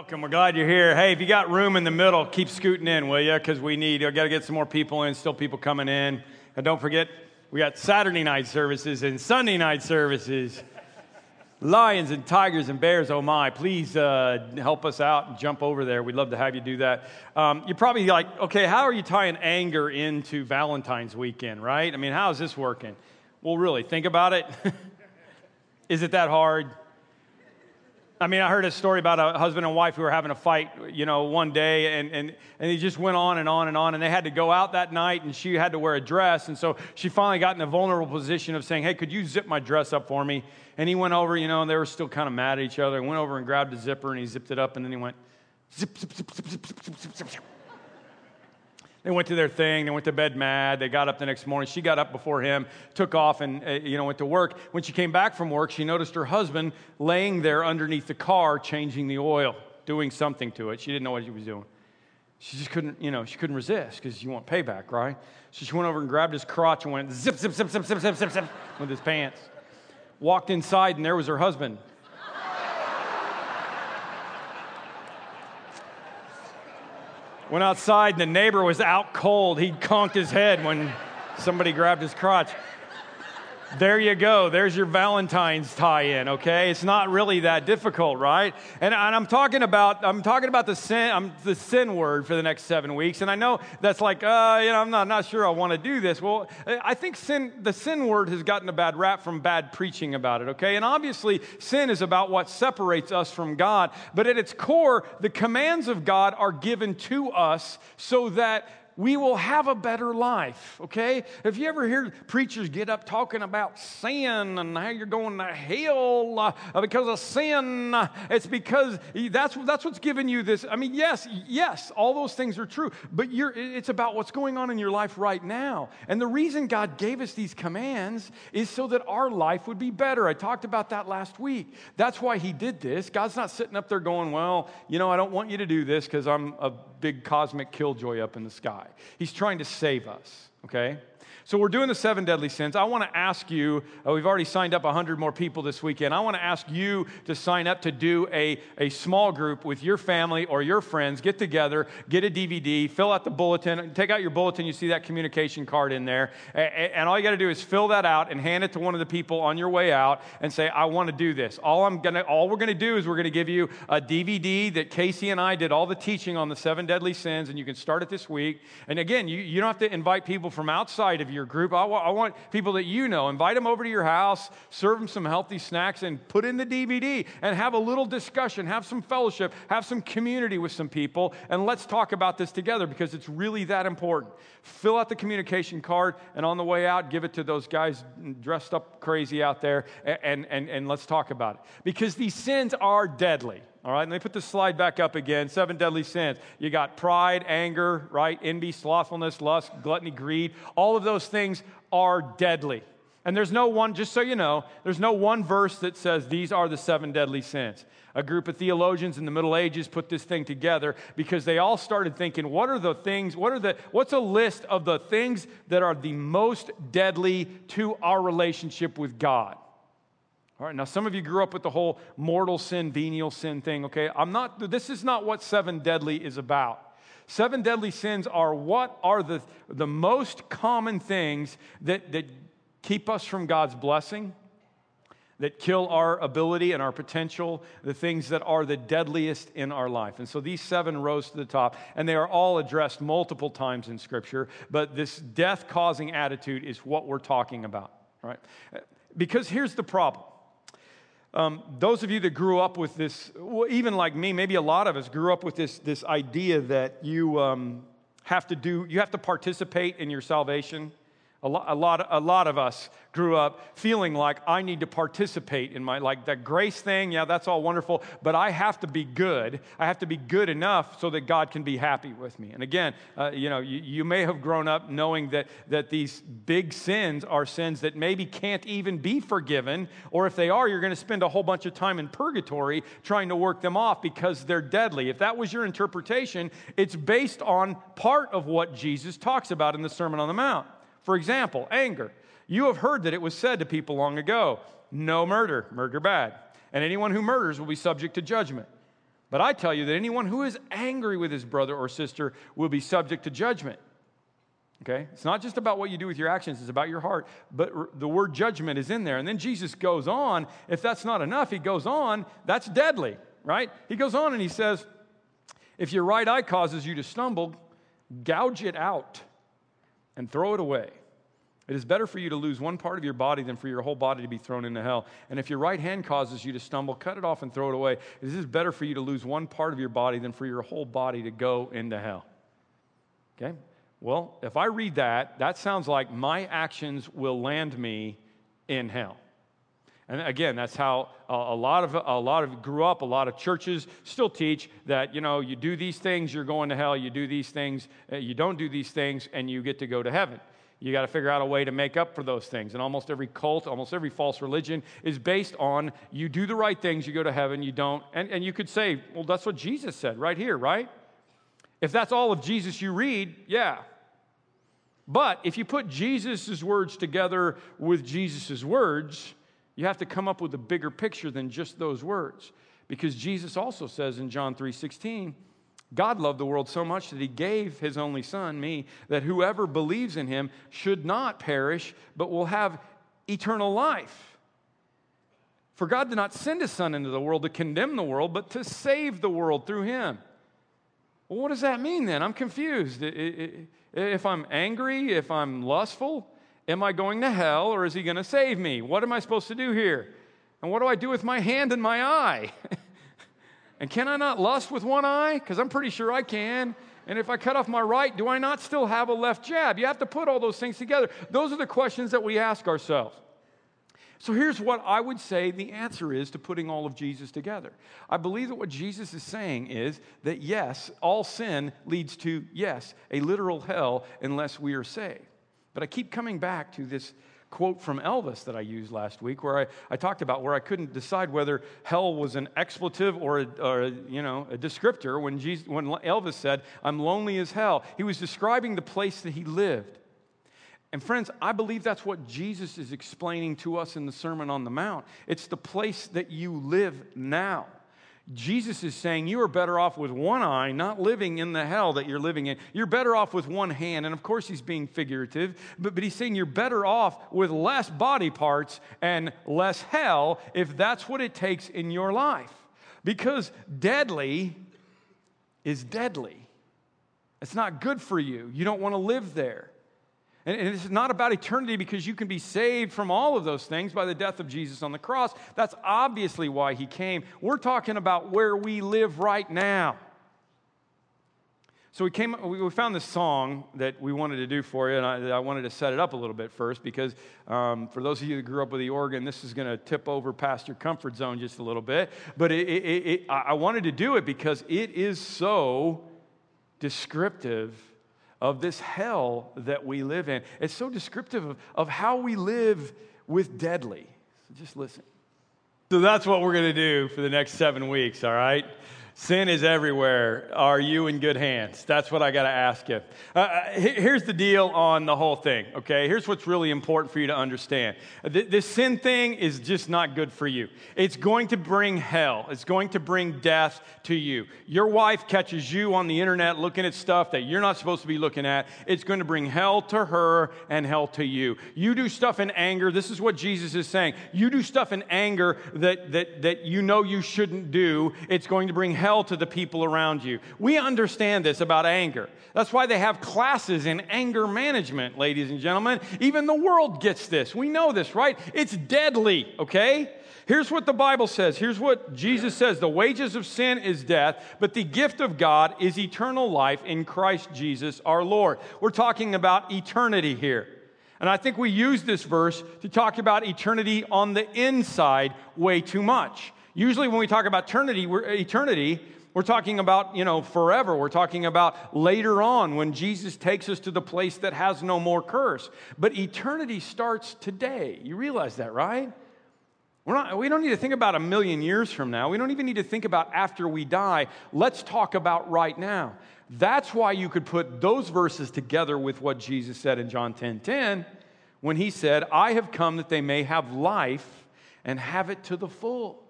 Welcome. We're glad you're here. Hey, if you got room in the middle, keep scooting in, will you? Because we need, I got to get some more people in, still people coming in. And don't forget, we got Saturday night services and Sunday night services. Lions and tigers and bears, oh my. Please uh, help us out and jump over there. We'd love to have you do that. Um, you're probably like, okay, how are you tying anger into Valentine's weekend, right? I mean, how is this working? Well, really, think about it. is it that hard? I mean, I heard a story about a husband and wife who were having a fight, you know, one day, and, and, and he just went on and on and on, and they had to go out that night, and she had to wear a dress, and so she finally got in a vulnerable position of saying, hey, could you zip my dress up for me? And he went over, you know, and they were still kind of mad at each other, and went over and grabbed the zipper, and he zipped it up, and then he went, zip, zip, zip, zip, zip, zip, zip, zip, zip. They went to their thing. They went to bed mad. They got up the next morning. She got up before him, took off, and uh, you know went to work. When she came back from work, she noticed her husband laying there underneath the car, changing the oil, doing something to it. She didn't know what he was doing. She just couldn't, you know, she couldn't resist because you want payback, right? So she went over and grabbed his crotch and went zip, zip, zip, zip, zip, zip, zip, zip with his pants. Walked inside, and there was her husband Went outside and the neighbor was out cold. He conked his head when somebody grabbed his crotch. There you go. There's your Valentine's tie-in. Okay, it's not really that difficult, right? And, and I'm talking about I'm talking about the sin I'm, the sin word for the next seven weeks. And I know that's like uh, you know I'm not not sure I want to do this. Well, I think sin the sin word has gotten a bad rap from bad preaching about it. Okay, and obviously sin is about what separates us from God. But at its core, the commands of God are given to us so that we will have a better life, okay? If you ever hear preachers get up talking about sin and how you're going to hell uh, because of sin, it's because that's, that's what's giving you this. I mean, yes, yes, all those things are true, but it's about what's going on in your life right now. And the reason God gave us these commands is so that our life would be better. I talked about that last week. That's why He did this. God's not sitting up there going, well, you know, I don't want you to do this because I'm a big cosmic killjoy up in the sky. He's trying to save us, okay? So we're doing the seven deadly sins. I want to ask you, uh, we've already signed up 100 more people this weekend. I want to ask you to sign up to do a, a small group with your family or your friends. Get together, get a DVD, fill out the bulletin. Take out your bulletin, you see that communication card in there. And all you got to do is fill that out and hand it to one of the people on your way out and say, I want to do this. All, I'm gonna, all we're going to do is we're going to give you a DVD that Casey and I did all the teaching on the seven deadly sins, and you can start it this week. And again, you, you don't have to invite people from outside of your your group. I, I want people that you know. Invite them over to your house, serve them some healthy snacks, and put in the DVD and have a little discussion, have some fellowship, have some community with some people, and let's talk about this together because it's really that important. Fill out the communication card, and on the way out, give it to those guys dressed up crazy out there, and, and, and let's talk about it. Because these sins are deadly. All right, let me put the slide back up again. Seven deadly sins. You got pride, anger, right? Envy, slothfulness, lust, gluttony, greed. All of those things are deadly. And there's no one, just so you know, there's no one verse that says these are the seven deadly sins. A group of theologians in the Middle Ages put this thing together because they all started thinking, what are the things, what are the, what's a list of the things that are the most deadly to our relationship with God? All right, now some of you grew up with the whole mortal sin, venial sin thing, okay? I'm not, this is not what seven deadly is about. Seven deadly sins are what are the, the most common things that, that keep us from God's blessing, that kill our ability and our potential, the things that are the deadliest in our life. And so these seven rose to the top, and they are all addressed multiple times in Scripture, but this death causing attitude is what we're talking about, right? Because here's the problem um, those of you that grew up with this, well, even like me, maybe a lot of us grew up with this, this idea that you um, have to do, you have to participate in your salvation. A lot, a, lot, a lot of us grew up feeling like I need to participate in my, like that grace thing, yeah, that's all wonderful, but I have to be good. I have to be good enough so that God can be happy with me. And again, uh, you know, you, you may have grown up knowing that, that these big sins are sins that maybe can't even be forgiven, or if they are, you're going to spend a whole bunch of time in purgatory trying to work them off because they're deadly. If that was your interpretation, it's based on part of what Jesus talks about in the Sermon on the Mount. For example, anger. You have heard that it was said to people long ago no murder, murder bad. And anyone who murders will be subject to judgment. But I tell you that anyone who is angry with his brother or sister will be subject to judgment. Okay? It's not just about what you do with your actions, it's about your heart. But the word judgment is in there. And then Jesus goes on. If that's not enough, he goes on. That's deadly, right? He goes on and he says, If your right eye causes you to stumble, gouge it out and throw it away. It is better for you to lose one part of your body than for your whole body to be thrown into hell. And if your right hand causes you to stumble, cut it off and throw it away. It is better for you to lose one part of your body than for your whole body to go into hell. Okay? Well, if I read that, that sounds like my actions will land me in hell. And again, that's how a lot of a lot of grew up. A lot of churches still teach that you know you do these things, you're going to hell. You do these things, uh, you don't do these things, and you get to go to heaven. You got to figure out a way to make up for those things. And almost every cult, almost every false religion is based on you do the right things, you go to heaven, you don't. And, and you could say, well, that's what Jesus said right here, right? If that's all of Jesus you read, yeah. But if you put Jesus' words together with Jesus' words, you have to come up with a bigger picture than just those words. Because Jesus also says in John 3 16, God loved the world so much that he gave his only son, me, that whoever believes in him should not perish, but will have eternal life. For God did not send his son into the world to condemn the world, but to save the world through him. Well, what does that mean then? I'm confused. If I'm angry, if I'm lustful, am I going to hell or is he going to save me? What am I supposed to do here? And what do I do with my hand and my eye? And can I not lust with one eye? Because I'm pretty sure I can. And if I cut off my right, do I not still have a left jab? You have to put all those things together. Those are the questions that we ask ourselves. So here's what I would say the answer is to putting all of Jesus together. I believe that what Jesus is saying is that yes, all sin leads to, yes, a literal hell unless we are saved. But I keep coming back to this quote from Elvis that I used last week, where I, I talked about where I couldn't decide whether hell was an expletive or a, or a, you know, a descriptor when, Jesus, when Elvis said, I'm lonely as hell. He was describing the place that he lived. And friends, I believe that's what Jesus is explaining to us in the Sermon on the Mount. It's the place that you live now. Jesus is saying you are better off with one eye, not living in the hell that you're living in. You're better off with one hand. And of course, he's being figurative, but, but he's saying you're better off with less body parts and less hell if that's what it takes in your life. Because deadly is deadly. It's not good for you. You don't want to live there. And, and it's not about eternity because you can be saved from all of those things by the death of Jesus on the cross. That's obviously why he came. We're talking about where we live right now. So we came, we found this song that we wanted to do for you, and I, I wanted to set it up a little bit first because um, for those of you that grew up with the organ, this is going to tip over past your comfort zone just a little bit. But it, it, it, I wanted to do it because it is so descriptive of this hell that we live in. It's so descriptive of, of how we live with deadly. So just listen. So that's what we're going to do for the next seven weeks, all right? Sin is everywhere. Are you in good hands? That's what I got to ask you. Uh, uh here's the deal on the whole thing, okay? Here's what's really important for you to understand. This sin thing is just not good for you. It's going to bring hell, it's going to bring death to you. Your wife catches you on the internet looking at stuff that you're not supposed to be looking at. It's going to bring hell to her and hell to you. You do stuff in anger. This is what Jesus is saying. You do stuff in anger that, that, that you know you shouldn't do. It's going to bring hell to the people around you. We understand this about anger. That's why they have classes in anger management, ladies and gentlemen. Even the world gets this. We know this, right? It's deadly, okay? Here's what the Bible says. Here's what Jesus says The wages of sin is death, but the gift of God is eternal life in Christ Jesus our Lord. We're talking about eternity here. And I think we use this verse to talk about eternity on the inside way too much. Usually, when we talk about eternity, we're, eternity, we're talking about, you know, forever. We're talking about later on when Jesus takes us to the place that has no more curse. But eternity starts today. You realize that, right? We're not, we don't need to think about a million years from now. We don't even need to think about after we die. Let's talk about right now. That's why you could put those verses together with what Jesus said in John 10 10 when he said, I have come that they may have life and have it to the full.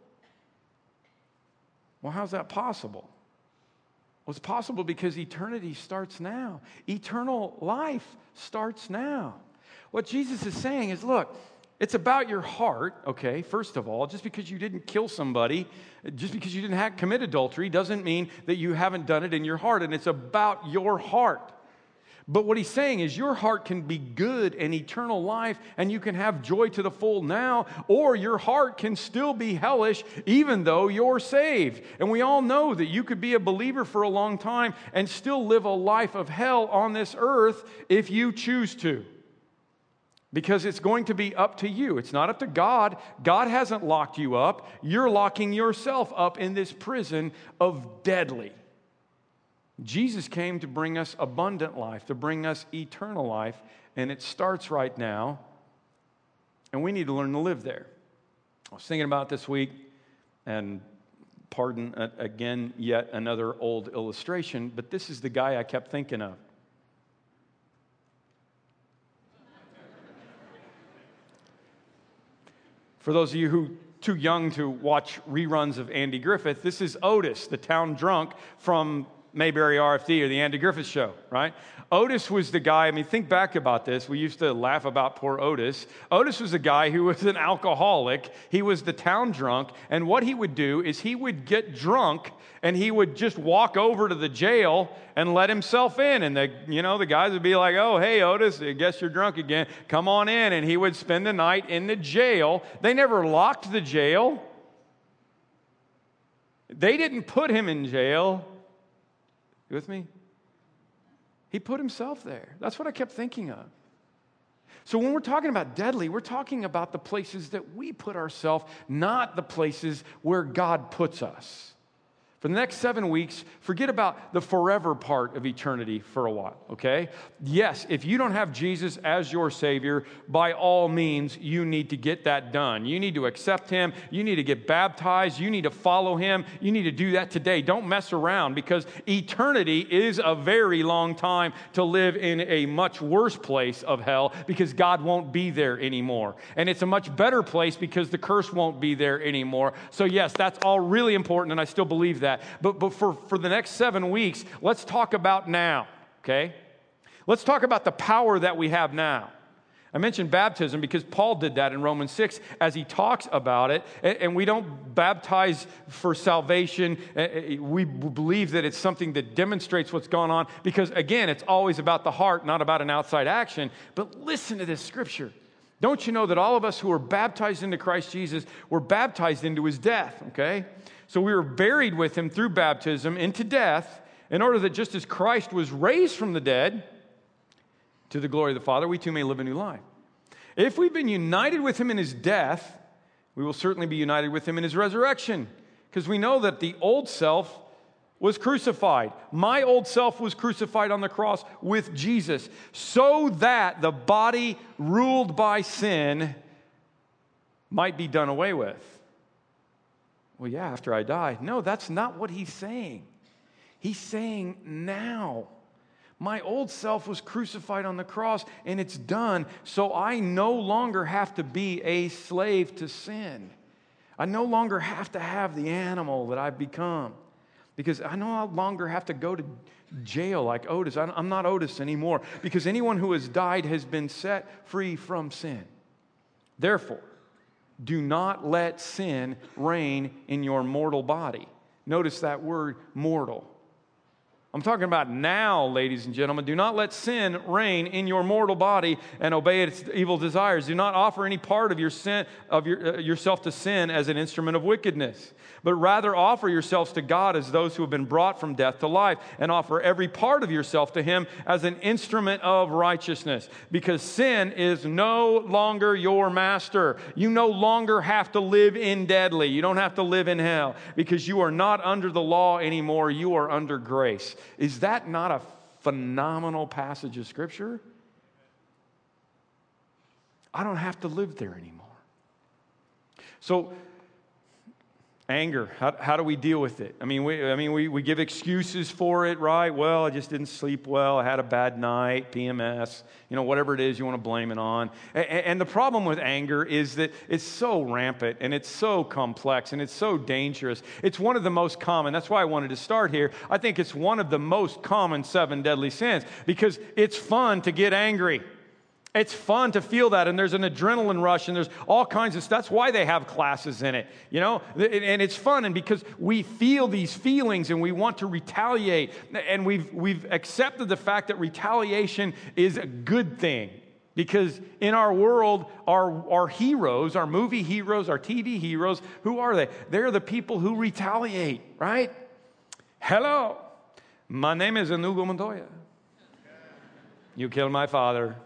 Well, how's that possible? Well, it's possible because eternity starts now. Eternal life starts now. What Jesus is saying is look, it's about your heart, okay, first of all. Just because you didn't kill somebody, just because you didn't have, commit adultery, doesn't mean that you haven't done it in your heart. And it's about your heart. But what he's saying is your heart can be good and eternal life, and you can have joy to the full now, or your heart can still be hellish even though you're saved. And we all know that you could be a believer for a long time and still live a life of hell on this earth if you choose to. Because it's going to be up to you. It's not up to God. God hasn't locked you up. You're locking yourself up in this prison of deadly. Jesus came to bring us abundant life, to bring us eternal life, and it starts right now, and we need to learn to live there. I was thinking about this week, and pardon again, yet another old illustration, but this is the guy I kept thinking of. For those of you who too young to watch reruns of Andy Griffith, this is Otis, the town drunk from Mayberry RFD or the Andy Griffith Show, right? Otis was the guy, I mean, think back about this. We used to laugh about poor Otis. Otis was a guy who was an alcoholic. He was the town drunk. And what he would do is he would get drunk and he would just walk over to the jail and let himself in. And the, you know, the guys would be like, oh, hey, Otis, I guess you're drunk again. Come on in. And he would spend the night in the jail. They never locked the jail. They didn't put him in jail. You with me? He put himself there. That's what I kept thinking of. So when we're talking about deadly, we're talking about the places that we put ourselves, not the places where God puts us. For the next seven weeks, forget about the forever part of eternity for a while, okay? Yes, if you don't have Jesus as your Savior, by all means, you need to get that done. You need to accept Him. You need to get baptized. You need to follow Him. You need to do that today. Don't mess around because eternity is a very long time to live in a much worse place of hell because God won't be there anymore. And it's a much better place because the curse won't be there anymore. So, yes, that's all really important, and I still believe that that. But, but for, for the next seven weeks, let's talk about now, okay? Let's talk about the power that we have now. I mentioned baptism because Paul did that in Romans 6 as he talks about it. And we don't baptize for salvation. We believe that it's something that demonstrates what's going on because, again, it's always about the heart, not about an outside action. But listen to this scripture. Don't you know that all of us who are baptized into Christ Jesus were baptized into his death, okay? So we were buried with him through baptism into death, in order that just as Christ was raised from the dead to the glory of the Father, we too may live a new life. If we've been united with him in his death, we will certainly be united with him in his resurrection, because we know that the old self was crucified. My old self was crucified on the cross with Jesus, so that the body ruled by sin might be done away with. Well, yeah, after I die. No, that's not what he's saying. He's saying now. My old self was crucified on the cross and it's done, so I no longer have to be a slave to sin. I no longer have to have the animal that I've become because I no longer have to go to jail like Otis. I'm not Otis anymore because anyone who has died has been set free from sin. Therefore, do not let sin reign in your mortal body. Notice that word mortal. I'm talking about now, ladies and gentlemen. Do not let sin reign in your mortal body and obey its evil desires. Do not offer any part of your sin of your, uh, yourself to sin as an instrument of wickedness but rather offer yourselves to God as those who have been brought from death to life, and offer every part of yourself to Him as an instrument of righteousness. Because sin is no longer your master. You no longer have to live in deadly. You don't have to live in hell because you are not under the law anymore. You are under grace. Is that not a phenomenal passage of Scripture? I don't have to live there anymore. So, Anger. How, how do we deal with it? I mean, we, I mean we, we give excuses for it, right? Well, I just didn't sleep well. I had a bad night, PMS, you know, whatever it is you want to blame it on. And, and the problem with anger is that it's so rampant and it's so complex and it's so dangerous. It's one of the most common. That's why I wanted to start here. I think it's one of the most common seven deadly sins because it's fun to get angry. It's fun to feel that, and there's an adrenaline rush, and there's all kinds of stuff. That's why they have classes in it, you know? And it's fun, and because we feel these feelings and we want to retaliate, and we've, we've accepted the fact that retaliation is a good thing. Because in our world, our, our heroes, our movie heroes, our TV heroes, who are they? They're the people who retaliate, right? Hello, my name is Inigo Montoya. You killed my father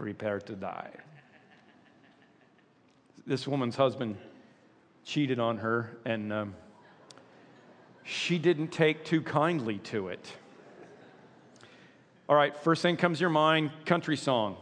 prepare to die. This woman's husband cheated on her, and um, she didn't take too kindly to it. All right, first thing comes to your mind country song.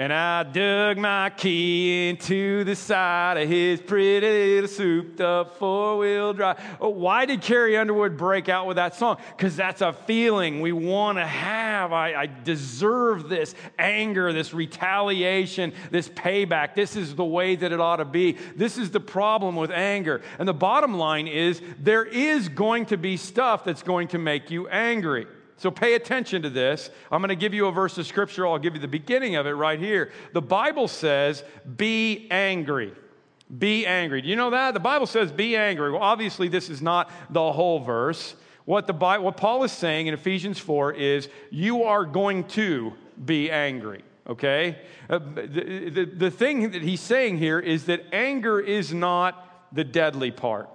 And I dug my key into the side of his pretty little souped up four wheel drive. Oh, why did Carrie Underwood break out with that song? Because that's a feeling we want to have. I, I deserve this anger, this retaliation, this payback. This is the way that it ought to be. This is the problem with anger. And the bottom line is there is going to be stuff that's going to make you angry. So pay attention to this. I'm going to give you a verse of scripture. I'll give you the beginning of it right here. The Bible says, be angry. Be angry. Do you know that? The Bible says, be angry. Well, obviously, this is not the whole verse. What, the what Paul is saying in Ephesians 4 is, you are going to be angry okay? Uh, the, the, the thing that he's saying here is that anger is not the deadly part.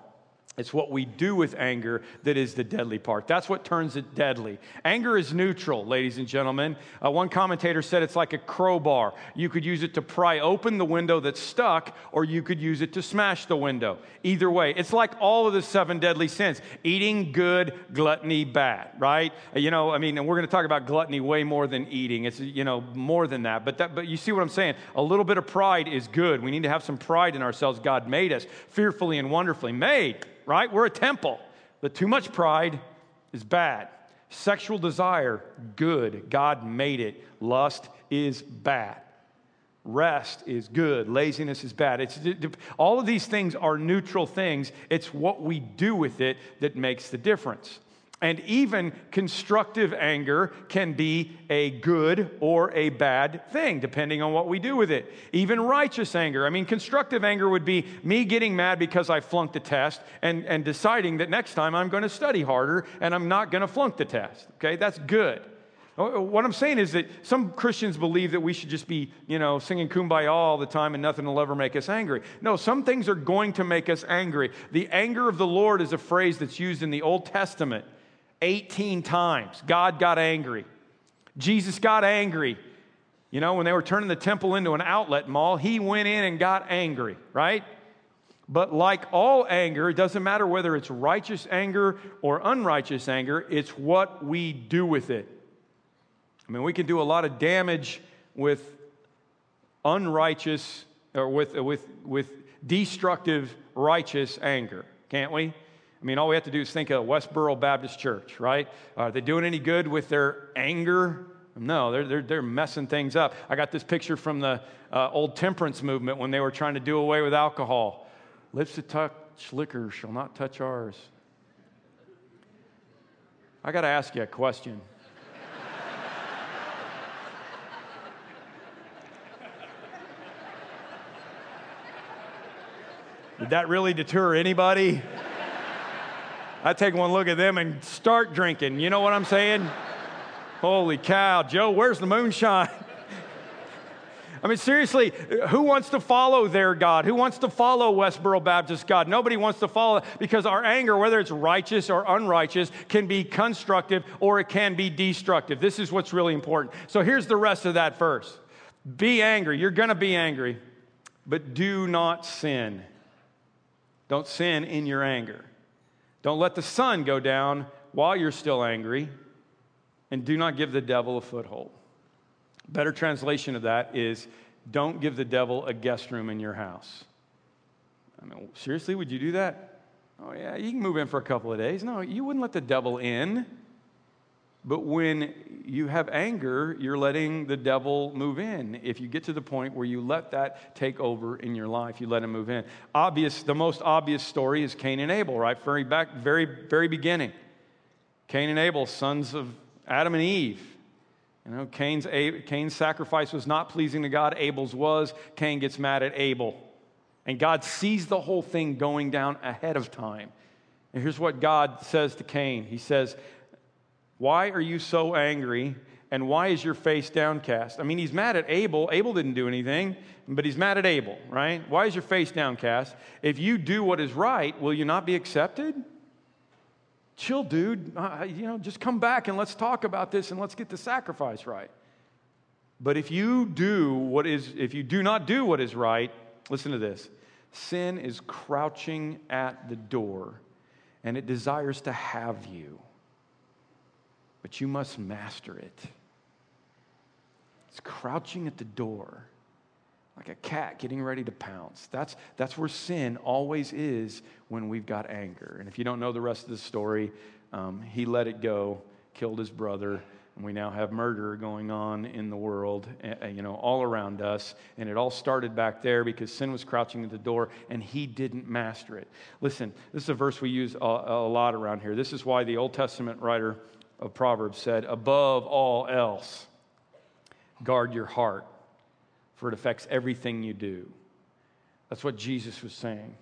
It's what we do with anger that is the deadly part. That's what turns it deadly. Anger is neutral, ladies and gentlemen. Uh, one commentator said it's like a crowbar. You could use it to pry open the window that's stuck, or you could use it to smash the window. Either way, it's like all of the seven deadly sins eating good, gluttony bad, right? Uh, you know, I mean, and we're going to talk about gluttony way more than eating. It's, you know, more than that. But, that, but you see what I'm saying? A little bit of pride is good. We need to have some pride in ourselves. God made us fearfully and wonderfully made right? We're a temple. But too much pride is bad. Sexual desire, good. God made it. Lust is bad. Rest is good. Laziness is bad. It's, all of these things are neutral things. It's what we do with it that makes the difference. And even constructive anger can be a good or a bad thing, depending on what we do with it. Even righteous anger. I mean, constructive anger would be me getting mad because I flunked a test and, and deciding that next time I'm going to study harder and I'm not going to flunk the test. Okay, that's good. Uh, what I'm saying is that some Christians believe that we should just be, you know, singing kumbaya all the time and nothing will ever make us angry. No, some things are going to make us angry. The anger of the Lord is a phrase that's used in the Old Testament 18 times. God got angry. Jesus got angry. You know, when they were turning the temple into an outlet mall, he went in and got angry, right? But like all anger, it doesn't matter whether it's righteous anger or unrighteous anger, it's what we do with it. I mean, we can do a lot of damage with unrighteous or with, with, with destructive righteous anger, can't we? I mean, all we have to do is think of Westboro Baptist Church, right? Are they doing any good with their anger? No, they're, they're, they're messing things up. I got this picture from the uh, old temperance movement when they were trying to do away with alcohol. Lips that touch liquor shall not touch ours. I got to ask you a question. Did that really deter anybody? I take one look at them and start drinking. You know what I'm saying? Holy cow, Joe, where's the moonshine? I mean, seriously, who wants to follow their God? Who wants to follow Westboro Baptist God? Nobody wants to follow because our anger, whether it's righteous or unrighteous, can be constructive or it can be destructive. This is what's really important. So here's the rest of that verse Be angry. You're going to be angry, but do not sin. Don't sin in your anger. Don't let the sun go down while you're still angry, and do not give the devil a foothold. Better translation of that is don't give the devil a guest room in your house. I mean, seriously, would you do that? Oh, yeah, you can move in for a couple of days. No, you wouldn't let the devil in. But when you have anger, you're letting the devil move in. If you get to the point where you let that take over in your life, you let him move in. Obvious, the most obvious story is Cain and Abel, right? Very back, very, very beginning. Cain and Abel, sons of Adam and Eve. You know, Cain's, Cain's sacrifice was not pleasing to God, Abel's was. Cain gets mad at Abel. And God sees the whole thing going down ahead of time. And here's what God says to Cain He says, Why are you so angry? And why is your face downcast? I mean, he's mad at Abel. Abel didn't do anything, but he's mad at Abel, right? Why is your face downcast? If you do what is right, will you not be accepted? Chill, dude. Uh, you know, just come back and let's talk about this and let's get the sacrifice right. But if you do what is, if you do not do what is right, listen to this Sin is crouching at the door and it desires to have you, but you must master it. It's crouching at the door like a cat getting ready to pounce. That's, that's where sin always is when we've got anger. And if you don't know the rest of the story, um, he let it go, killed his brother, and we now have murder going on in the world, uh, you know, all around us. And it all started back there because sin was crouching at the door and he didn't master it. Listen, this is a verse we use a, a lot around here. This is why the Old Testament writer of Proverbs said, above all else, guard your heart, for it affects everything you do. That's what Jesus was saying.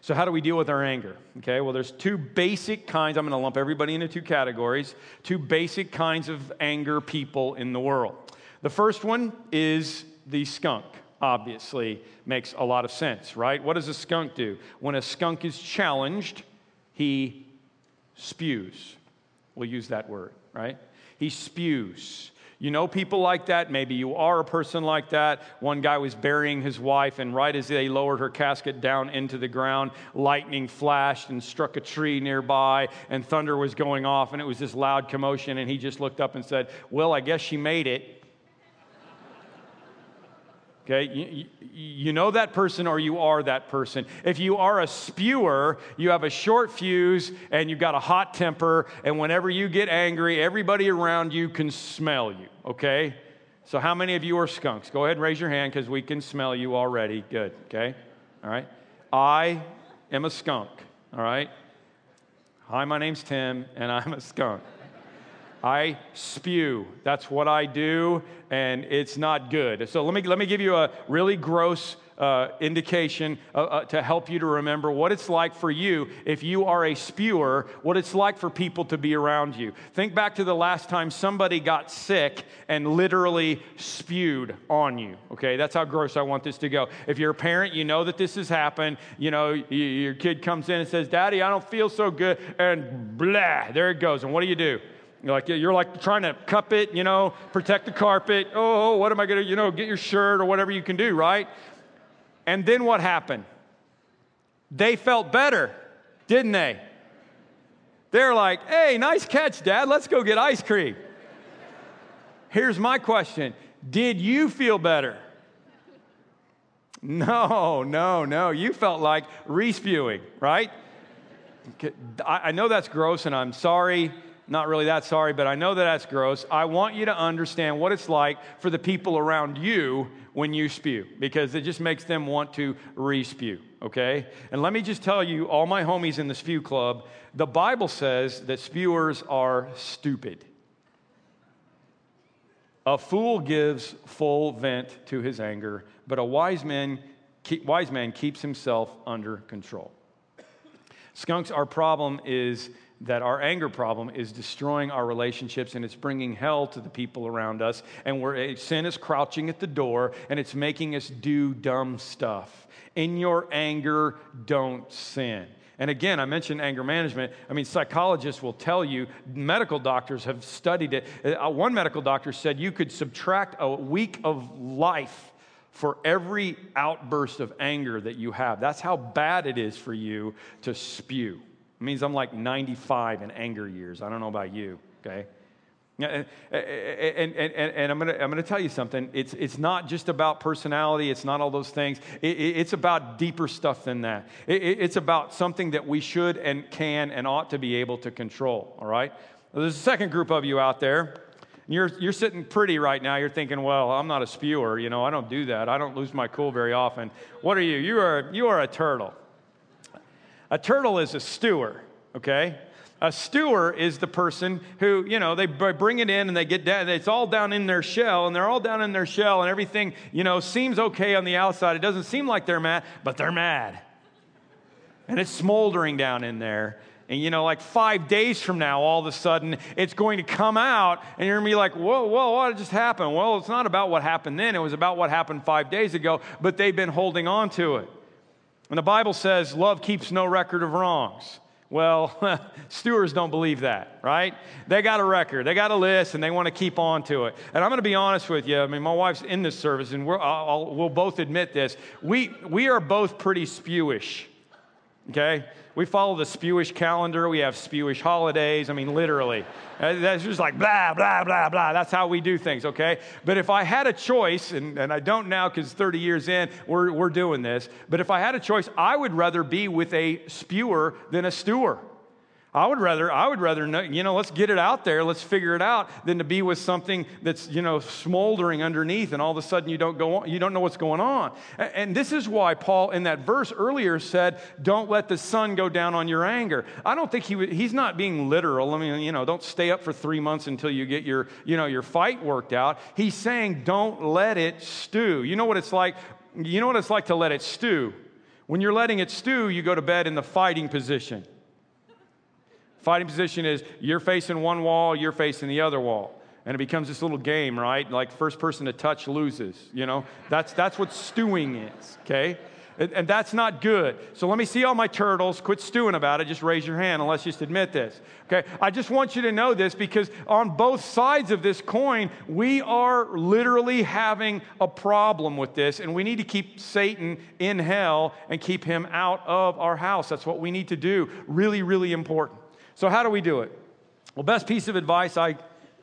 So, how do we deal with our anger? Okay, well, there's two basic kinds. I'm going to lump everybody into two categories. Two basic kinds of anger people in the world. The first one is the skunk. Obviously, makes a lot of sense, right? What does a skunk do? When a skunk is challenged, he spews. We'll use that word, right? He spews. You know people like that. Maybe you are a person like that. One guy was burying his wife, and right as they lowered her casket down into the ground, lightning flashed and struck a tree nearby, and thunder was going off, and it was this loud commotion. And he just looked up and said, Well, I guess she made it. Okay, you, you, know that person or you are that person. If you are a spewer, you have a short fuse and you've got a hot temper, and whenever you get angry, everybody around you can smell you, okay? So, how many of you are skunks? Go ahead and raise your hand because we can smell you already. Good, okay? All right. I am a skunk, all right? Hi, my name's Tim, and I'm a skunk. I spew. That's what I do, and it's not good. So let me, let me give you a really gross uh, indication uh, uh, to help you to remember what it's like for you if you are a spewer, what it's like for people to be around you. Think back to the last time somebody got sick and literally spewed on you. Okay, that's how gross I want this to go. If you're a parent, you know that this has happened. You know, your kid comes in and says, Daddy, I don't feel so good, and blah, there it goes. And what do you do? You're like, you're like trying to cup it, you know, protect the carpet. Oh, oh what am I going to, you know, get your shirt or whatever you can do, right? And then what happened? They felt better, didn't they? They're like, hey, nice catch, Dad. Let's go get ice cream. Here's my question Did you feel better? No, no, no. You felt like respewing, right? I know that's gross, and I'm sorry not really that sorry, but I know that that's gross. I want you to understand what it's like for the people around you when you spew, because it just makes them want to re-spew, okay? And let me just tell you, all my homies in the spew club, the Bible says that spewers are stupid. A fool gives full vent to his anger, but a wise man, wise man keeps himself under control. Skunks, our problem is that our anger problem is destroying our relationships and it's bringing hell to the people around us. And where sin is crouching at the door and it's making us do dumb stuff. In your anger, don't sin. And again, I mentioned anger management. I mean, psychologists will tell you, medical doctors have studied it. Uh, one medical doctor said you could subtract a week of life for every outburst of anger that you have. That's how bad it is for you to spew. It means I'm like 95 in anger years. I don't know about you, okay? And, and, and, and I'm going to I'm gonna tell you something. It's, it's not just about personality, it's not all those things. It, it's about deeper stuff than that. It, it's about something that we should and can and ought to be able to control, all right? There's a second group of you out there. You're, you're sitting pretty right now. You're thinking, well, I'm not a spewer. You know, I don't do that. I don't lose my cool very often. What are you? You are, you are a turtle. A turtle is a stewer, okay? A stewer is the person who, you know, they bring it in and they get down, it's all down in their shell, and they're all down in their shell, and everything, you know, seems okay on the outside. It doesn't seem like they're mad, but they're mad. And it's smoldering down in there. And you know, like five days from now, all of a sudden, it's going to come out, and you're going to be like, whoa, whoa, what just happened? Well, it's not about what happened then, it was about what happened five days ago, but they've been holding on to it. And the Bible says, love keeps no record of wrongs. Well, stewers don't believe that, right? They got a record, they got a list, and they want to keep on to it. And I'm going to be honest with you. I mean, my wife's in this service, and we will both admit this. We, we are both pretty spewish, okay? We follow the spewish calendar. We have spewish holidays. I mean, literally. Uh, that's just like blah, blah, blah, blah. That's how we do things, okay? But if I had a choice, and, and I don't now because 30 years in, we're, we're doing this, but if I had a choice, I would rather be with a spewer than a stewer. I would rather, I would rather, know, you know, let's get it out there, let's figure it out, than to be with something that's, you know, smoldering underneath, and all of a sudden you don't go on, you don't know what's going on. And, this is why Paul, in that verse earlier, said, "Don't let the sun go down on your anger." I don't think he he's not being literal. I mean, you know, don't stay up for three months until you get your, you know, your fight worked out. He's saying, don't let it stew. You know what it's like. You know what it's like to let it stew. When you're letting it stew, you go to bed in the fighting position. Fighting position is you're facing one wall, you're facing the other wall. And it becomes this little game, right? Like first person to touch loses, you know? That's, that's what stewing is, okay? And, and that's not good. So let me see all my turtles. Quit stewing about it. Just raise your hand and let's just admit this. Okay? I just want you to know this because on both sides of this coin, we are literally having a problem with this, and we need to keep Satan in hell and keep him out of our house. That's what we need to do. Really, really important. So, how do we do it? Well, best piece of advice I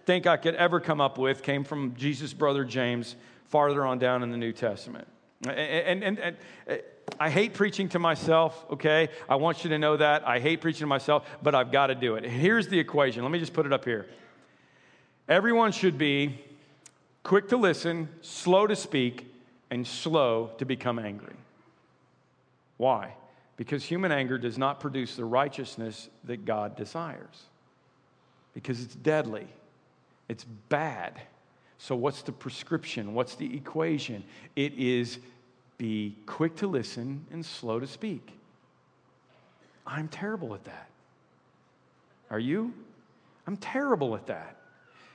think I could ever come up with came from Jesus' brother James, farther on down in the New Testament. And, and, and, and, I hate preaching to myself, okay? I want you to know that. I hate preaching to myself, but I've got to do it. Here's the equation. Let me just put it up here. Everyone should be quick to listen, slow to speak, and slow to become angry. Why? Because human anger does not produce the righteousness that God desires. Because it's deadly, it's bad. So, what's the prescription? What's the equation? It is be quick to listen and slow to speak. I'm terrible at that. Are you? I'm terrible at that.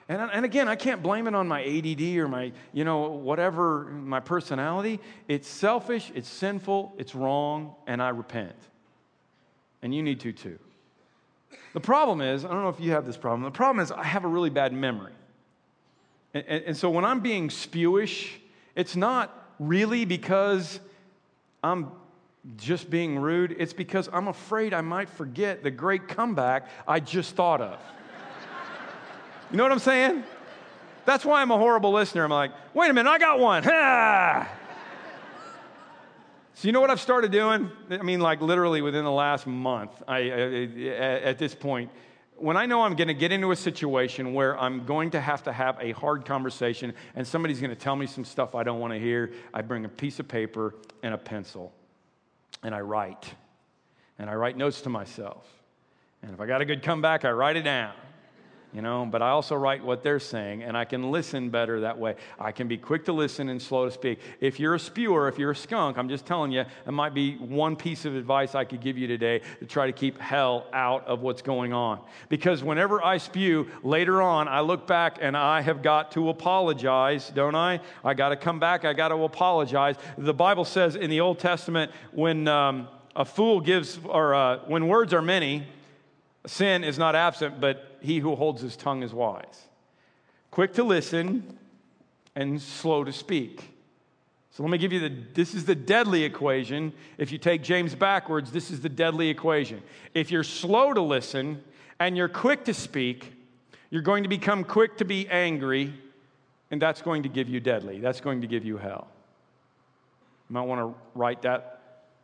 And, and again, I can't blame it on my ADD or my, you know, whatever, my personality. It's selfish, it's sinful, it's wrong, and I repent. And you need to too. The problem is, I don't know if you have this problem, the problem is I have a really bad memory. And, and, and so when I'm being spewish, it's not really because I'm just being rude, it's because I'm afraid I might forget the great comeback I just thought of. You know what I'm saying? That's why I'm a horrible listener. I'm like, wait a minute, I got one. So you know what I've started doing? I mean, like literally within the last month. I, I at this point, when I know I'm going to get into a situation where I'm going to have to have a hard conversation and somebody's going to tell me some stuff I don't want to hear, I bring a piece of paper and a pencil and I write. And I write notes to myself. And if I got a good comeback, I write it down you know, but I also write what they're saying, and I can listen better that way. I can be quick to listen and slow to speak. If you're a spewer, if you're a skunk, I'm just telling you, it might be one piece of advice I could give you today to try to keep hell out of what's going on. Because whenever I spew, later on, I look back and I have got to apologize, don't I? I got to come back, I got to apologize. The Bible says in the Old Testament, when um, a fool gives, or uh, when words are many, sin is not absent, but he who holds his tongue is wise. Quick to listen and slow to speak. So let me give you the this is the deadly equation. If you take James backwards, this is the deadly equation. If you're slow to listen and you're quick to speak, You're going to become quick to be angry, and that's going to give you deadly. That's going to give you hell. You might want to write that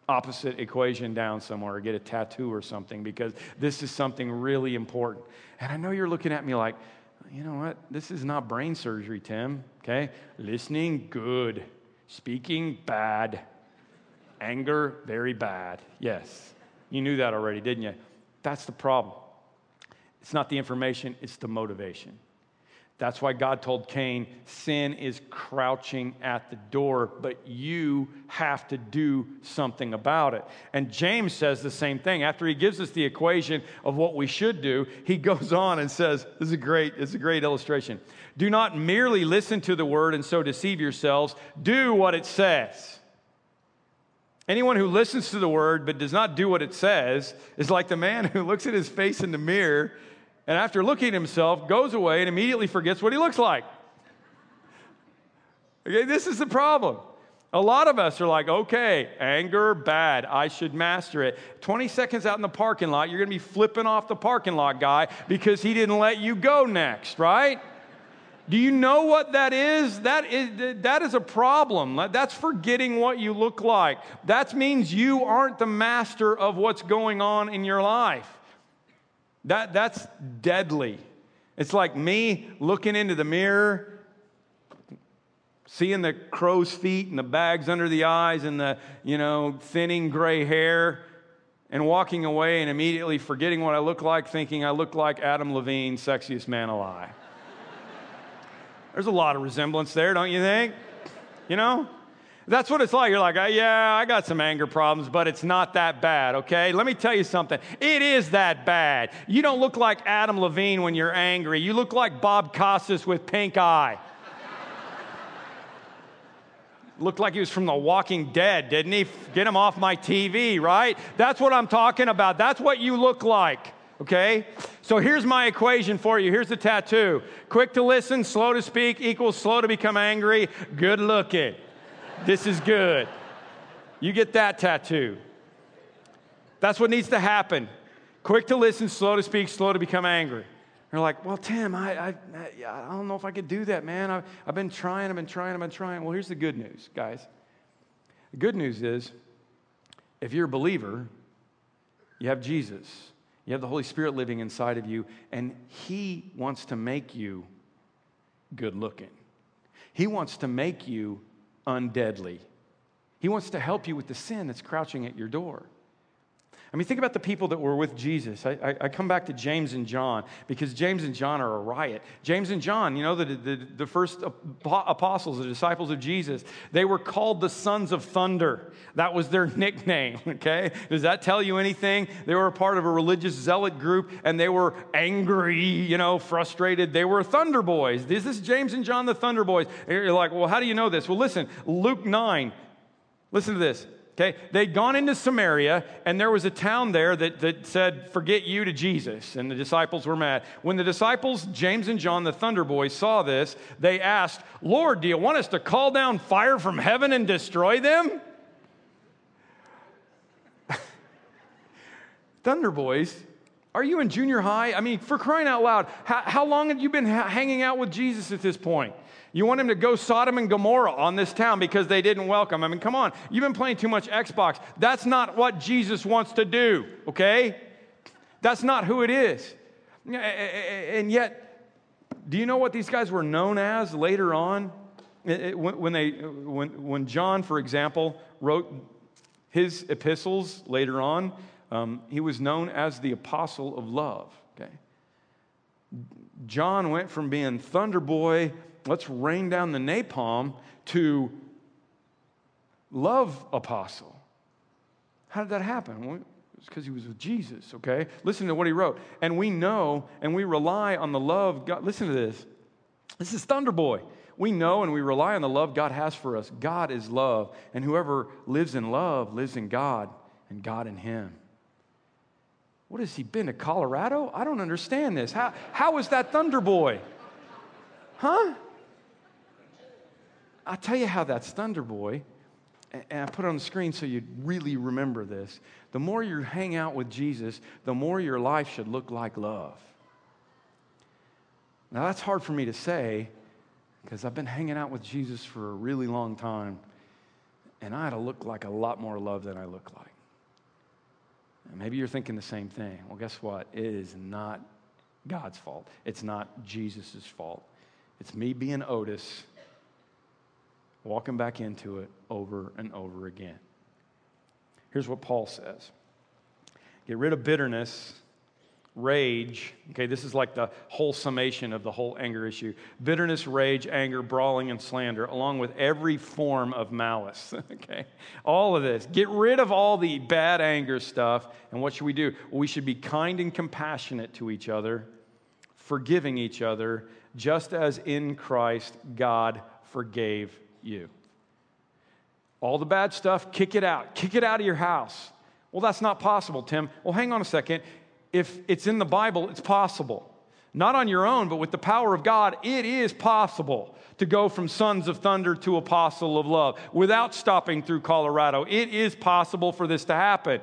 opposite equation down somewhere or get a tattoo or something because this is something really important. And I know you're looking at me like, you know what? This is not brain surgery, Tim. Okay? Listening, good. Speaking, bad. Anger, very bad. Yes. You knew that already, didn't you? That's the problem. It's not the information, it's the motivation. That's why God told Cain, sin is crouching at the door, but you have to do something about it. And James says the same thing. After he gives us the equation of what we should do, he goes on and says, This is a great, this is a great illustration. Do not merely listen to the word and so deceive yourselves, do what it says. Anyone who listens to the word but does not do what it says is like the man who looks at his face in the mirror and after looking at himself, goes away and immediately forgets what he looks like. Okay, this is the problem. A lot of us are like, okay, anger, bad. I should master it. 20 seconds out in the parking lot, you're going to be flipping off the parking lot guy because he didn't let you go next, right? Do you know what that is? That is, that is a problem. That's forgetting what you look like. That means you aren't the master of what's going on in your life. That, that's deadly. It's like me looking into the mirror, seeing the crow's feet and the bags under the eyes and the, you know, thinning gray hair, and walking away and immediately forgetting what I look like, thinking I look like Adam Levine, sexiest man alive. There's a lot of resemblance there, don't you think? You know? That's what it's like. You're like, uh, yeah, I got some anger problems, but it's not that bad, okay? Let me tell you something. It is that bad. You don't look like Adam Levine when you're angry. You look like Bob Costas with pink eye. Looked like he was from The Walking Dead, didn't he? Get him off my TV, right? That's what I'm talking about. That's what you look like, okay? So here's my equation for you. Here's the tattoo quick to listen, slow to speak equals slow to become angry, good looking. This is good. You get that tattoo. That's what needs to happen. Quick to listen, slow to speak, slow to become angry. You're like, well, Tim, I, I, I don't know if I could do that, man. I've, I've been trying, I've been trying, I've been trying. Well, here's the good news, guys. The good news is if you're a believer, you have Jesus, you have the Holy Spirit living inside of you, and He wants to make you good looking. He wants to make you undeadly. He wants to help you with the sin that's crouching at your door. I mean, think about the people that were with Jesus. I, I, I, come back to James and John because James and John are a riot. James and John, you know, the, the, the first apostles, the disciples of Jesus, they were called the sons of thunder. That was their nickname, okay? Does that tell you anything? They were a part of a religious zealot group and they were angry, you know, frustrated. They were thunder boys. This is James and John, the thunder boys. You're like, well, how do you know this? Well, listen, Luke 9, listen to this. Okay, they'd gone into Samaria, and there was a town there that, that said, Forget you to Jesus. And the disciples were mad. When the disciples, James and John, the Thunder Boys, saw this, they asked, Lord, do you want us to call down fire from heaven and destroy them? Thunder Boys, are you in junior high? I mean, for crying out loud, how, how long have you been ha- hanging out with Jesus at this point? You want him to go Sodom and Gomorrah on this town because they didn't welcome. I mean, come on. You've been playing too much Xbox. That's not what Jesus wants to do, okay? That's not who it is. And yet, do you know what these guys were known as later on? When, they, when, when John, for example, wrote his epistles later on, um, he was known as the apostle of love, okay? John went from being Thunder Boy let's rain down the napalm to love apostle. How did that happen? Well, it's because he was with Jesus, okay? Listen to what he wrote. And we know and we rely on the love God. Listen to this. This is Thunderboy. We know and we rely on the love God has for us. God is love. And whoever lives in love lives in God and God in him. What has he been to Colorado? I don't understand this. How, how is that Thunderboy? Huh? I'll tell you how that's Thunder Boy, and I put it on the screen so you really remember this. The more you hang out with Jesus, the more your life should look like love. Now, that's hard for me to say because I've been hanging out with Jesus for a really long time, and I had to look like a lot more love than I look like. And maybe you're thinking the same thing. Well, guess what? It is not God's fault, it's not Jesus' fault. It's me being Otis, walking back into it over and over again. Here's what Paul says Get rid of bitterness rage. Okay, this is like the whole summation of the whole anger issue bitterness, rage, anger, brawling, and slander, along with every form of malice. okay, all of this. Get rid of all the bad anger stuff. And what should we do? Well, we should be kind and compassionate to each other, forgiving each other, just as in Christ God forgave you. All the bad stuff, kick it out. Kick it out of your house. Well, that's not possible, Tim. Well, hang on a second if it's in the Bible, it's possible. Not on your own, but with the power of God, it is possible to go from sons of thunder to apostle of love without stopping through Colorado. It is possible for this to happen.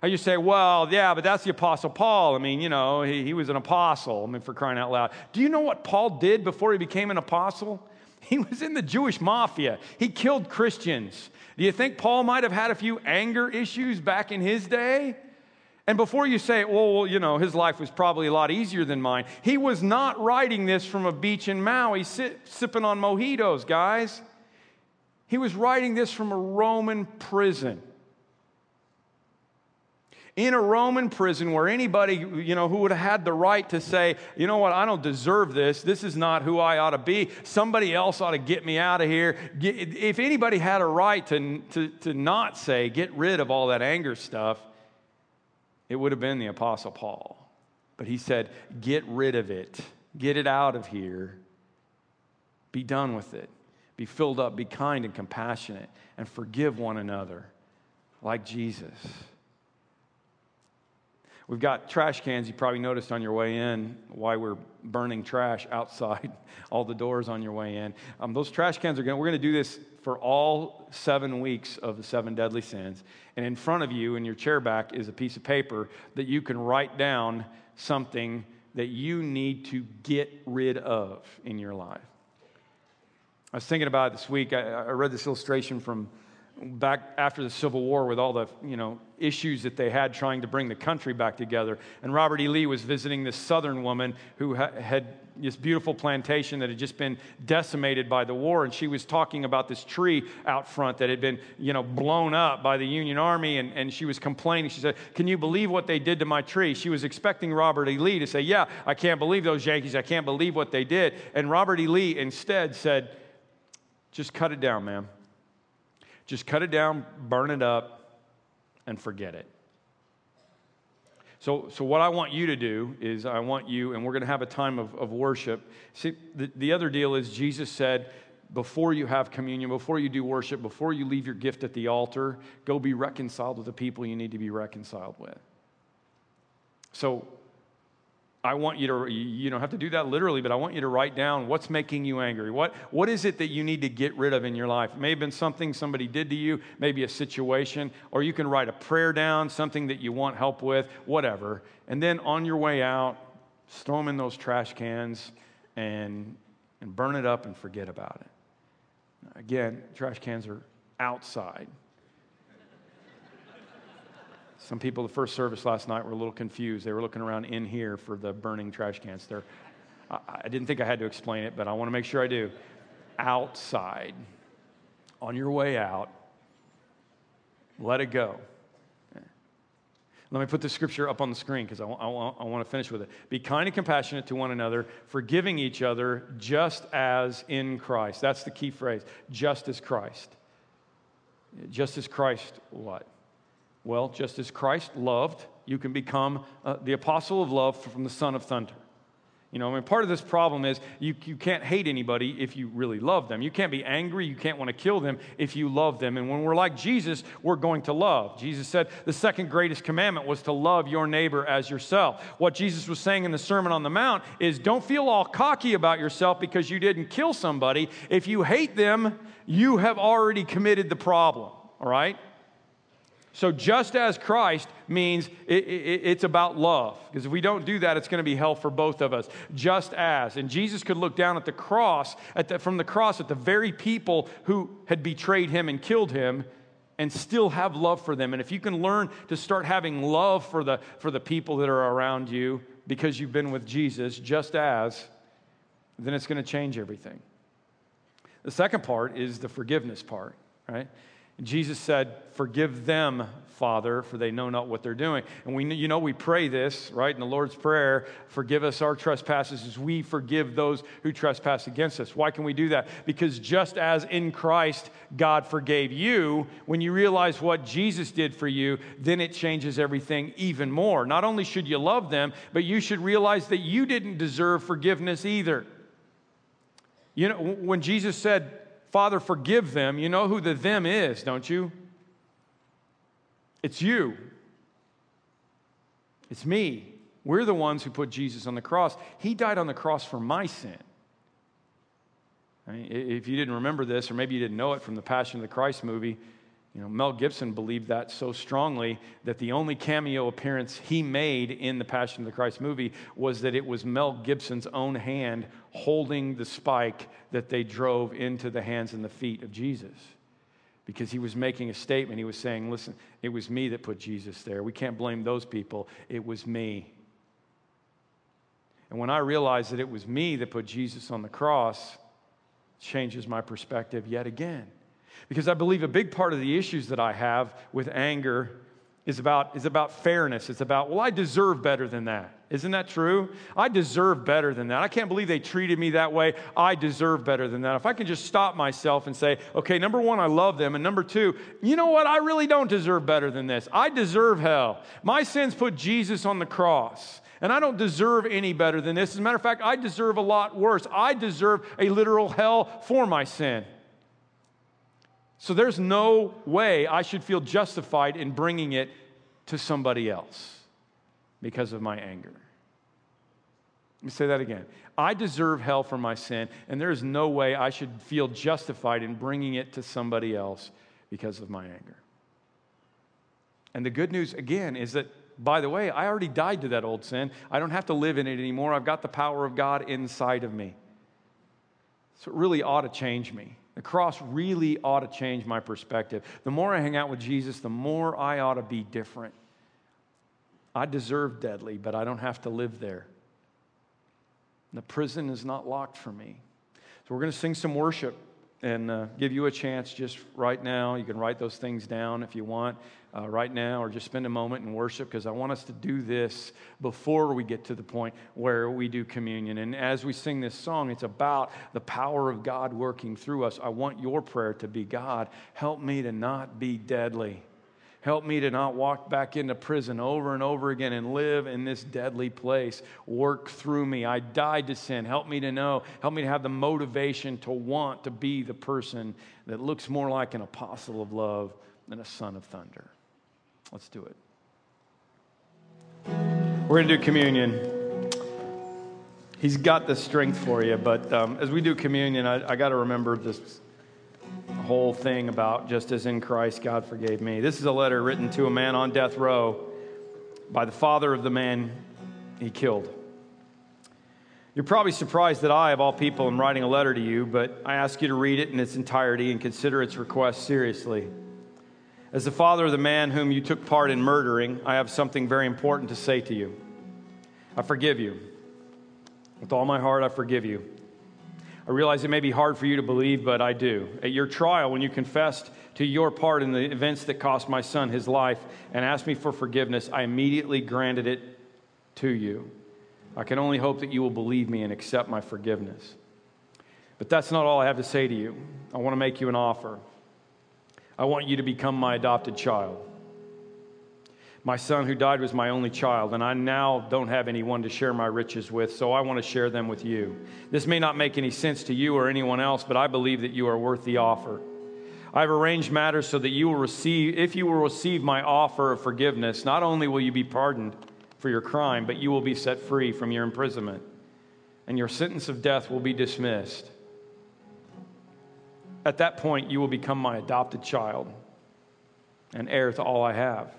You say, well, yeah, but that's the Apostle Paul. I mean, you know, he, he was an apostle. I mean, for crying out loud. Do you know what Paul did before he became an apostle? He was in the Jewish mafia, he killed Christians. Do you think Paul might have had a few anger issues back in his day? And before you say, well, you know, his life was probably a lot easier than mine, he was not writing this from a beach in Maui sipping on mojitos, guys. He was writing this from a Roman prison. In a Roman prison where anybody, you know, who would have had the right to say, you know what, I don't deserve this. This is not who I ought to be. Somebody else ought to get me out of here. If anybody had a right to, to, to not say, get rid of all that anger stuff, it would have been the Apostle Paul. But he said, Get rid of it, get it out of here, be done with it, be filled up, be kind and compassionate, and forgive one another like Jesus. We've got trash cans, you probably noticed on your way in why we're burning trash outside all the doors on your way in. Um, those trash cans are going we're going to do this for all seven weeks of the seven deadly sins. And in front of you in your chair back is a piece of paper that you can write down something that you need to get rid of in your life. I was thinking about it this week. I, I read this illustration from back after the Civil War with all the you know issues that they had trying to bring the country back together. And Robert E. Lee was visiting this Southern woman who ha- had this beautiful plantation that had just been decimated by the war, and she was talking about this tree out front that had been you know blown up by the Union Army, and, and she was complaining. She said, "Can you believe what they did to my tree?" She was expecting Robert E. Lee to say, "Yeah, I can't believe those Yankees. I can't believe what they did." And Robert E. Lee instead said, "Just cut it down, ma'am." Just cut it down, burn it up, and forget it. So, so what I want you to do is, I want you, and we're going to have a time of, of worship. See, the, the other deal is Jesus said, before you have communion, before you do worship, before you leave your gift at the altar, go be reconciled with the people you need to be reconciled with. So I want you to, you don't have to do that literally, but I want you to write down what's making you angry. What, what is it that you need to get rid of in your life? It may have been something somebody did to you, maybe a situation, or you can write a prayer down, something that you want help with, whatever. And then on your way out, throw them in those trash cans and, and burn it up and forget about it. Again, trash cans are outside. Some people, the first service last night, were a little confused. They were looking around in here for the burning trash cans. There, I, I didn't think I had to explain it, but I want to make sure I do. Outside, on your way out, let it go. Let me put the scripture up on the screen because I, I, I want to finish with it. Be kind and compassionate to one another, forgiving each other just as in Christ. That's the key phrase just as Christ. Just as Christ, what? Well, just as Christ loved, you can become uh, the apostle of love from the son of thunder. You know, I mean, part of this problem is you, you can't hate anybody if you really love them. You can't be angry. You can't want to kill them if you love them. And when we're like Jesus, we're going to love. Jesus said the second greatest commandment was to love your neighbor as yourself. What Jesus was saying in the Sermon on the Mount is don't feel all cocky about yourself because you didn't kill somebody. If you hate them, you have already committed the problem, all right? So, just as Christ means it, it, it's about love. Because if we don't do that, it's going to be hell for both of us. Just as. And Jesus could look down at the cross, at the, from the cross, at the very people who had betrayed him and killed him, and still have love for them. And if you can learn to start having love for the, for the people that are around you because you've been with Jesus, just as, then it's going to change everything. The second part is the forgiveness part, right? Jesus said, Forgive them, Father, for they know not what they're doing. And we, you know, we pray this, right, in the Lord's Prayer forgive us our trespasses as we forgive those who trespass against us. Why can we do that? Because just as in Christ God forgave you, when you realize what Jesus did for you, then it changes everything even more. Not only should you love them, but you should realize that you didn't deserve forgiveness either. You know, when Jesus said, Father, forgive them, you know who the them is, don't you? It's you. It's me. We're the ones who put Jesus on the cross. He died on the cross for my sin. I mean, if you didn't remember this, or maybe you didn't know it from the Passion of the Christ movie, you know, Mel Gibson believed that so strongly that the only cameo appearance he made in the Passion of the Christ movie was that it was Mel Gibson's own hand holding the spike that they drove into the hands and the feet of Jesus. Because he was making a statement. He was saying, Listen, it was me that put Jesus there. We can't blame those people. It was me. And when I realized that it was me that put Jesus on the cross, changes my perspective yet again. Because I believe a big part of the issues that I have with anger is about, is about fairness. It's about, well, I deserve better than that. Isn't that true? I deserve better than that. I can't believe they treated me that way. I deserve better than that. If I can just stop myself and say, okay, number one, I love them. And number two, you know what? I really don't deserve better than this. I deserve hell. My sins put Jesus on the cross. And I don't deserve any better than this. As a matter of fact, I deserve a lot worse. I deserve a literal hell for my sin. So there's no way I should feel justified in bringing it to somebody else because of my anger. Let me say that again. I deserve hell for my sin, and there is no way I should feel justified in bringing it to somebody else because of my anger. And the good news, again, is that, by the way, I already died to that old sin. I don't have to live in it anymore. I've got the power of God inside of me. So it really ought to change me. The cross really ought to change my perspective. The more I hang out with Jesus, the more I ought to be different. I deserve deadly, but I don't have to live there. The prison is not locked for me. So we're going to sing some worship and uh, give you a chance just right now. You can write those things down if you want uh, right now, or just spend a moment in worship because I want us to do this before we get to the point where we do communion. And as we sing this song, it's about the power of God working through us. I want your prayer to be God, help me to not be deadly. Help me to not walk back into prison over and over again and live in this deadly place. Work through me. I died to sin. Help me to know. Help me to have the motivation to want to be the person that looks more like an apostle of love than a son of thunder. Let's do it. We're going to do communion. He's got the strength for you, but um, as we do communion, I, I got to remember this whole thing about just as in Christ God forgave me. This is a letter written to a man on death row by the father of the man he killed. You're probably surprised that I, of all people, am writing a letter to you, but I ask you to read it in its entirety and consider its request seriously. As the father of the man whom you took part in murdering, I have something very important to say to you. I forgive you. With all my heart, I forgive you. I realize it may be hard for you to believe, but I do. At your trial, when you confessed to your part in the events that cost my son his life and asked me for forgiveness, I immediately granted it to you. I can only hope that you will believe me and accept my forgiveness. But that's not all I have to say to you. I want to make you an offer. I want you to become my adopted child. My son who died was my only child, and I now don't have anyone to share my riches with, so I want to share them with you. This may not make any sense to you or anyone else, but I believe that you are worth the offer. I've arranged matters so that you will receive, if you will receive my offer of forgiveness, not only will you be pardoned for your crime, but you will be set free from your imprisonment, and your sentence of death will be dismissed. At that point, you will become my adopted child and heir to all I have.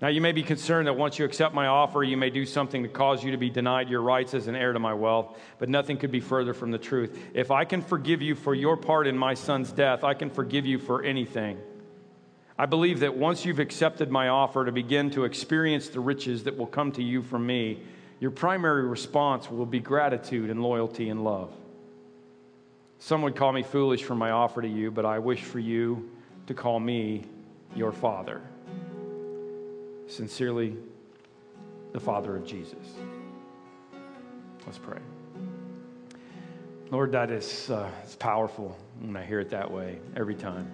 Now, you may be concerned that once you accept my offer, you may do something to cause you to be denied your rights as an heir to my wealth, but nothing could be further from the truth. If I can forgive you for your part in my son's death, I can forgive you for anything. I believe that once you've accepted my offer to begin to experience the riches that will come to you from me, your primary response will be gratitude and loyalty and love. Some would call me foolish for my offer to you, but I wish for you to call me your father. Sincerely, the Father of Jesus. Let's pray. Lord, that is uh, it's powerful when I hear it that way every time.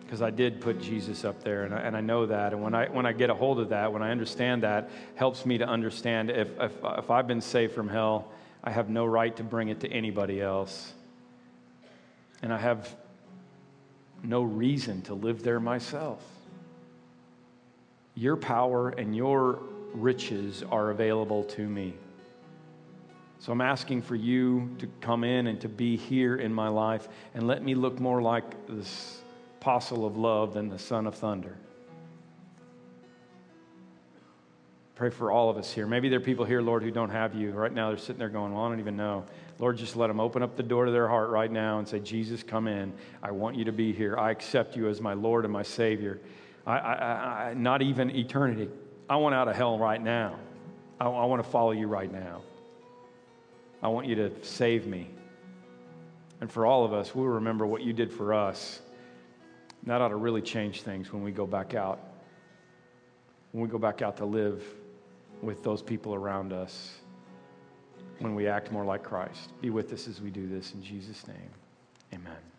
Because I did put Jesus up there, and I, and I know that. And when I, when I get a hold of that, when I understand that, helps me to understand if, if, if I've been saved from hell, I have no right to bring it to anybody else. And I have no reason to live there myself. Your power and your riches are available to me. So I'm asking for you to come in and to be here in my life and let me look more like this apostle of love than the son of thunder. Pray for all of us here. Maybe there are people here, Lord, who don't have you. Right now they're sitting there going, Well, I don't even know. Lord, just let them open up the door to their heart right now and say, Jesus, come in. I want you to be here. I accept you as my Lord and my Savior. I, I, I, not even eternity. I want out of hell right now. I, I want to follow you right now. I want you to save me. And for all of us, we'll remember what you did for us. that ought to really change things when we go back out. When we go back out to live with those people around us. When we act more like Christ. Be with us as we do this in Jesus' name. Amen.